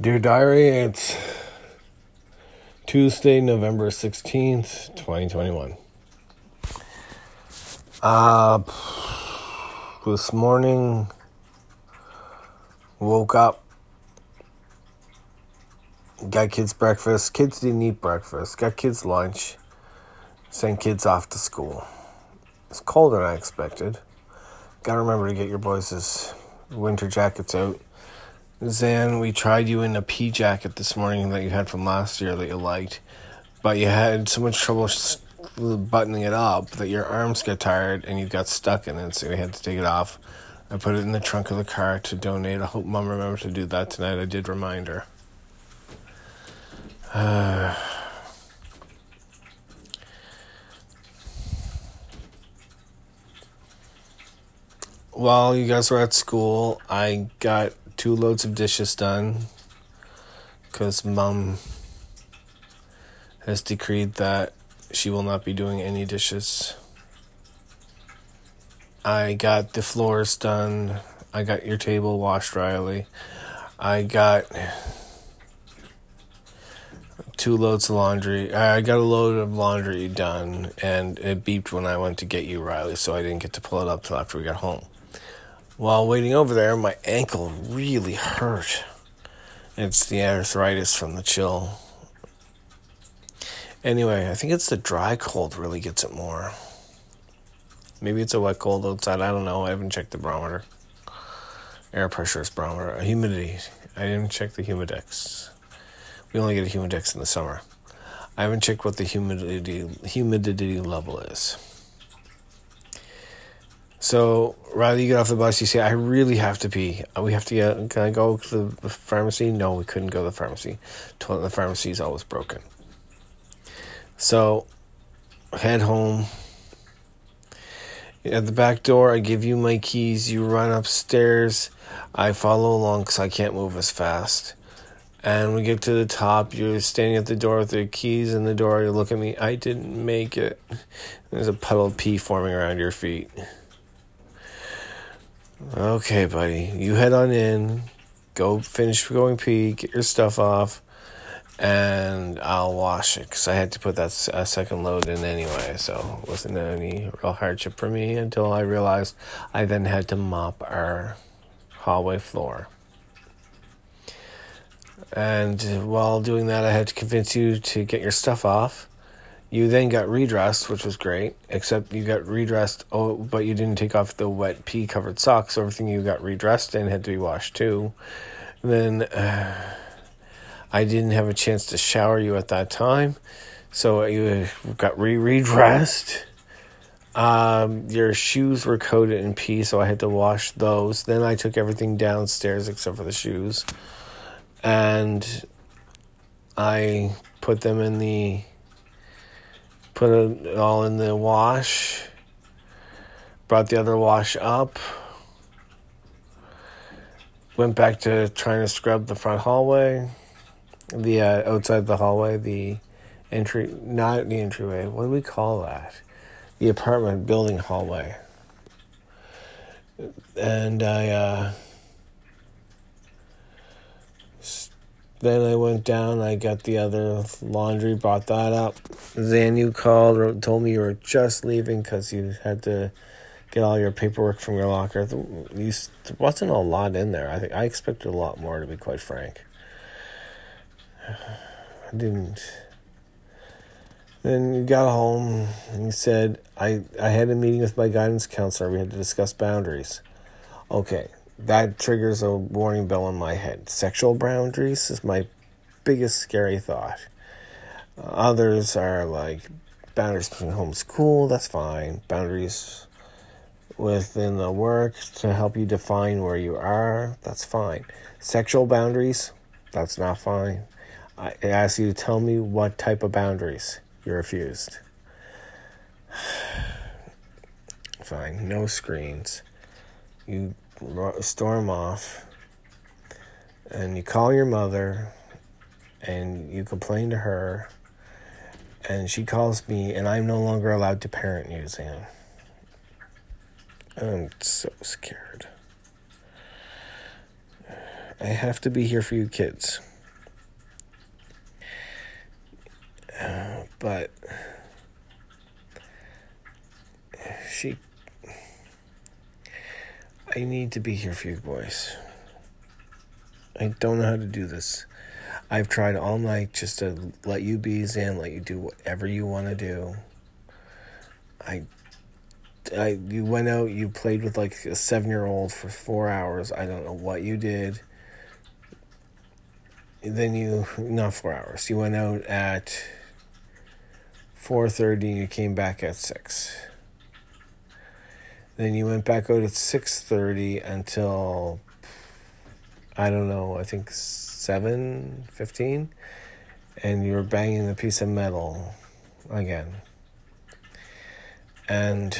Dear Diary, it's Tuesday, November 16th, 2021. Uh, this morning, woke up, got kids breakfast. Kids didn't eat breakfast, got kids lunch, sent kids off to school. It's colder than I expected. Gotta remember to get your boys' winter jackets out Zan, we tried you in a pea jacket this morning that you had from last year that you liked, but you had so much trouble buttoning it up that your arms got tired and you got stuck in it, so we had to take it off. I put it in the trunk of the car to donate. I hope mom remembers to do that tonight. I did remind her. Uh, while you guys were at school, I got two loads of dishes done because mom has decreed that she will not be doing any dishes. I got the floors done. I got your table washed, Riley. I got two loads of laundry. I got a load of laundry done, and it beeped when I went to get you, Riley, so I didn't get to pull it up till after we got home. While waiting over there, my ankle really hurt. It's the arthritis from the chill. Anyway, I think it's the dry cold really gets it more. Maybe it's a wet cold outside. I don't know. I haven't checked the barometer. Air pressure is barometer. Humidity. I didn't check the humidex. We only get a humidex in the summer. I haven't checked what the humidity humidity level is. So rather you get off the bus, you say, "I really have to pee. Uh, we have to get. Can I go to the pharmacy?" No, we couldn't go to the pharmacy. Toilet in the pharmacy is always broken. So head home. At the back door, I give you my keys. You run upstairs. I follow along because I can't move as fast. And we get to the top. You're standing at the door with the keys in the door. You look at me. I didn't make it. There's a puddle of pee forming around your feet. Okay, buddy. You head on in. Go finish going pee. Get your stuff off. And I'll wash it because I had to put that uh, second load in anyway. So wasn't any real hardship for me until I realized I then had to mop our hallway floor. And while doing that, I had to convince you to get your stuff off you then got redressed, which was great, except you got redressed, oh, but you didn't take off the wet pee covered socks. So everything you got redressed in had to be washed too. then uh, I didn't have a chance to shower you at that time. So you got re redressed. Um, your shoes were coated in pee, so I had to wash those. Then I took everything downstairs except for the shoes. And I put them in the put it all in the wash, brought the other wash up, went back to trying to scrub the front hallway, the uh, outside the hallway, the entry, not the entryway, what do we call that? The apartment building hallway. And I, uh, Then I went down. I got the other laundry, brought that up. Then you called, told me you were just leaving because you had to get all your paperwork from your locker. there wasn't a lot in there. I think I expected a lot more, to be quite frank. I didn't. Then you got home and you said, I, I had a meeting with my guidance counselor. We had to discuss boundaries. Okay, that triggers a warning bell in my head. Sexual boundaries is my biggest scary thought. Others are like boundaries between home school, that's fine. Boundaries within the work to help you define where you are, that's fine. Sexual boundaries, that's not fine. I ask you to tell me what type of boundaries you refused. Fine, no screens. You storm off and you call your mother and you complain to her and she calls me and I'm no longer allowed to parent you, Zan. I'm so scared. I have to be here for you kids. Uh, but she I need to be here for you boys. I don't know how to do this. I've tried all night just to let you be Zen, let you do whatever you want to do. I, I, you went out, you played with like a seven year old for four hours. I don't know what you did. Then you, not four hours. You went out at four thirty. and You came back at six. Then you went back out at six thirty until I don't know. I think seven fifteen, and you were banging the piece of metal again, and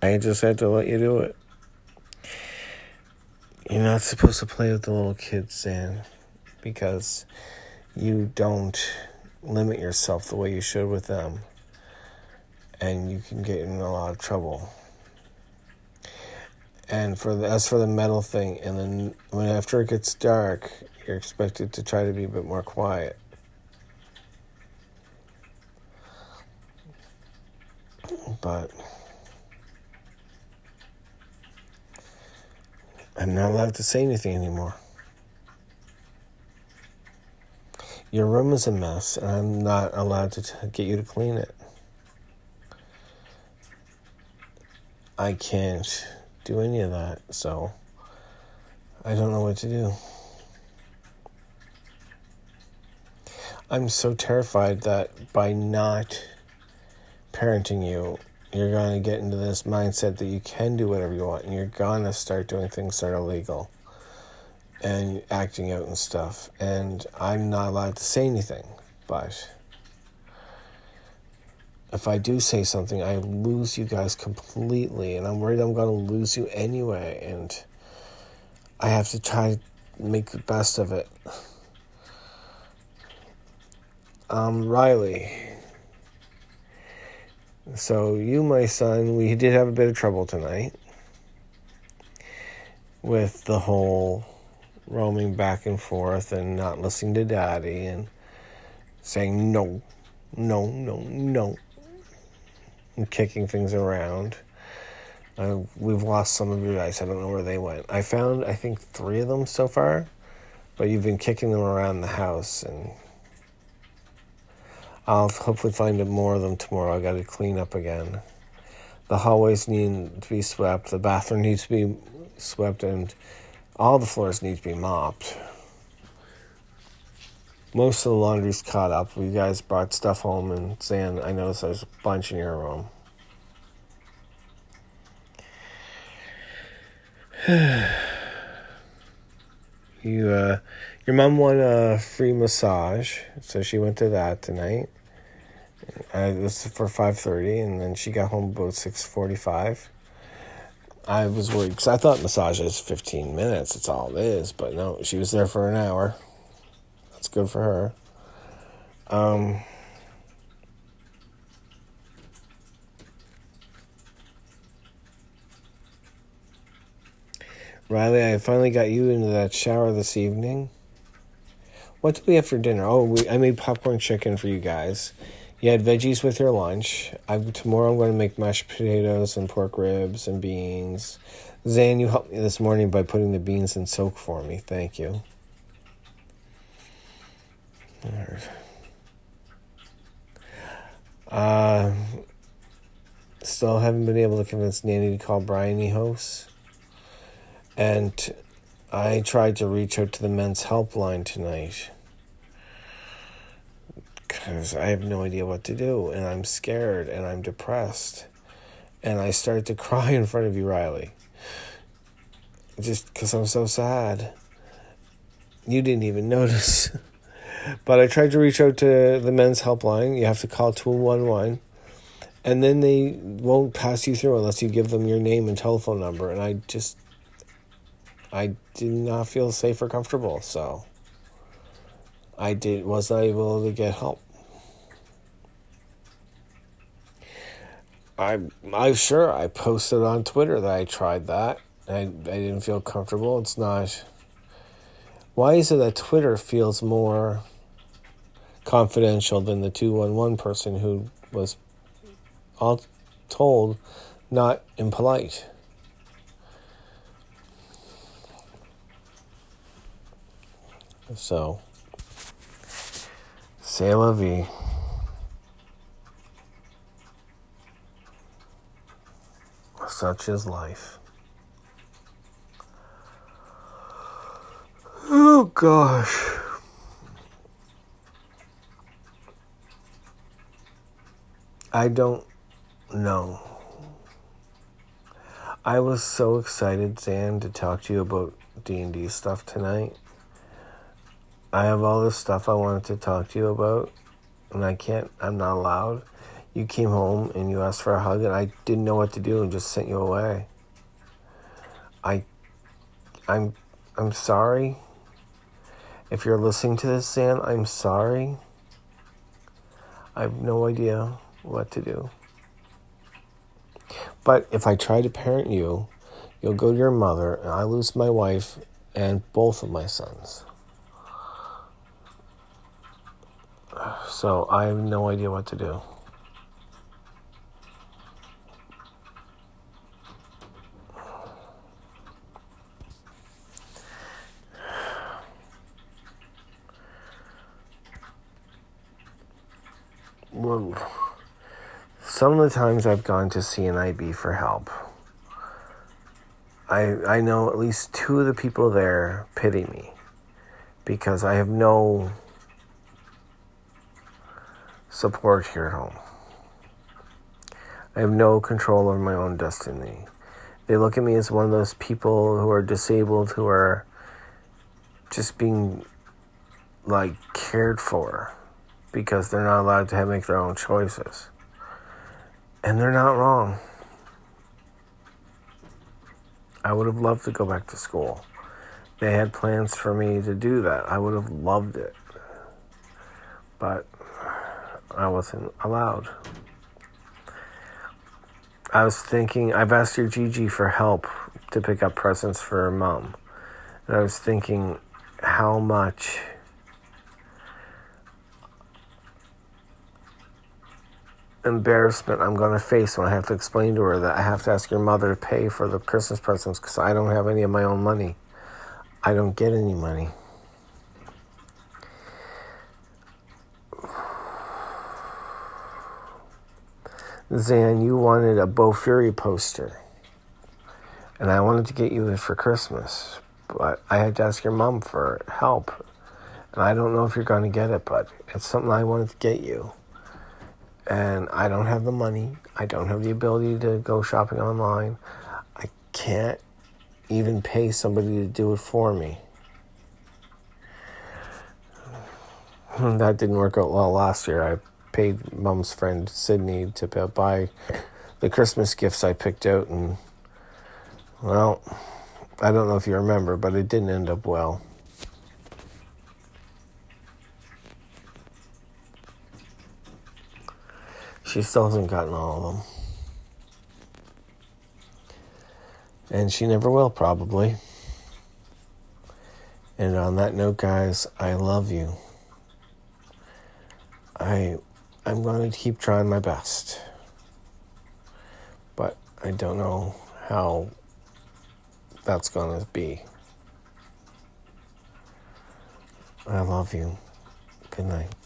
I just had to let you do it. You're not supposed to play with the little kids, Sam, because you don't limit yourself the way you should with them and you can get in a lot of trouble. And for the, as for the metal thing, and then when after it gets dark, you're expected to try to be a bit more quiet. But I'm not allowed to say anything anymore. Your room is a mess, and I'm not allowed to t- get you to clean it. I can't do any of that, so I don't know what to do. I'm so terrified that by not parenting you, you're going to get into this mindset that you can do whatever you want and you're going to start doing things that are illegal and acting out and stuff. And I'm not allowed to say anything, but if I do say something, I lose you guys completely, and I'm worried I'm going to lose you anyway, and I have to try to make the best of it. Um, Riley. So, you, my son, we did have a bit of trouble tonight with the whole roaming back and forth and not listening to daddy and saying no, no, no, no and kicking things around. Uh, we've lost some of your dice. I don't know where they went. I found, I think, three of them so far, but you've been kicking them around the house, and I'll hopefully find more of them tomorrow. I got to clean up again. The hallways need to be swept. The bathroom needs to be swept, and all the floors need to be mopped. Most of the laundry's caught up. You guys brought stuff home, and Zan, I noticed there's a bunch in your room. you, uh, your mom won a free massage, so she went to that tonight. This is for five thirty, and then she got home about six forty-five. I was worried because I thought massage is fifteen minutes. It's all it is, but no, she was there for an hour. That's good for her. Um, Riley, I finally got you into that shower this evening. What did we have for dinner? Oh, we, I made popcorn chicken for you guys. You had veggies with your lunch. I, tomorrow I'm going to make mashed potatoes and pork ribs and beans. Zan, you helped me this morning by putting the beans in soak for me. Thank you. Uh, still haven't been able to convince Nanny to call Brian Ehos. And I tried to reach out to the men's helpline tonight because I have no idea what to do, and I'm scared and I'm depressed. And I started to cry in front of you, Riley. Just because I'm so sad. You didn't even notice. But I tried to reach out to the men's helpline. You have to call 211. And then they won't pass you through unless you give them your name and telephone number. And I just, I did not feel safe or comfortable. So I did was not able to get help. I I'm sure I posted on Twitter that I tried that I, I didn't feel comfortable. It's not. Why is it that Twitter feels more confidential than the 211 person who was all told not impolite? So, c'est la vie. Such is life. Oh gosh. I don't know. I was so excited, Zan, to talk to you about D&D stuff tonight. I have all this stuff I wanted to talk to you about, and I can't, I'm not allowed. You came home and you asked for a hug, and I didn't know what to do and just sent you away. I, I'm, I'm sorry. If you're listening to this, Sam, I'm sorry. I have no idea what to do. But if I try to parent you, you'll go to your mother, and I lose my wife and both of my sons. So I have no idea what to do. Well, some of the times I've gone to CNIB for help, I I know at least two of the people there pity me because I have no support here at home. I have no control over my own destiny. They look at me as one of those people who are disabled, who are just being like cared for because they're not allowed to have, make their own choices. And they're not wrong. I would have loved to go back to school. They had plans for me to do that. I would have loved it. But I wasn't allowed. I was thinking, I've asked your Gigi for help to pick up presents for her mom. And I was thinking how much embarrassment I'm going to face when I have to explain to her that I have to ask your mother to pay for the Christmas presents because I don't have any of my own money. I don't get any money. Zan, you wanted a Bofuri poster. And I wanted to get you it for Christmas. But I had to ask your mom for help. And I don't know if you're going to get it, but it's something I wanted to get you. And I don't have the money. I don't have the ability to go shopping online. I can't even pay somebody to do it for me. That didn't work out well last year. I paid mom's friend Sydney to buy the Christmas gifts I picked out, and well, I don't know if you remember, but it didn't end up well. She still hasn't gotten all of them. And she never will, probably. And on that note, guys, I love you. I I'm going to keep trying my best. But I don't know how that's going to be. I love you. Good night.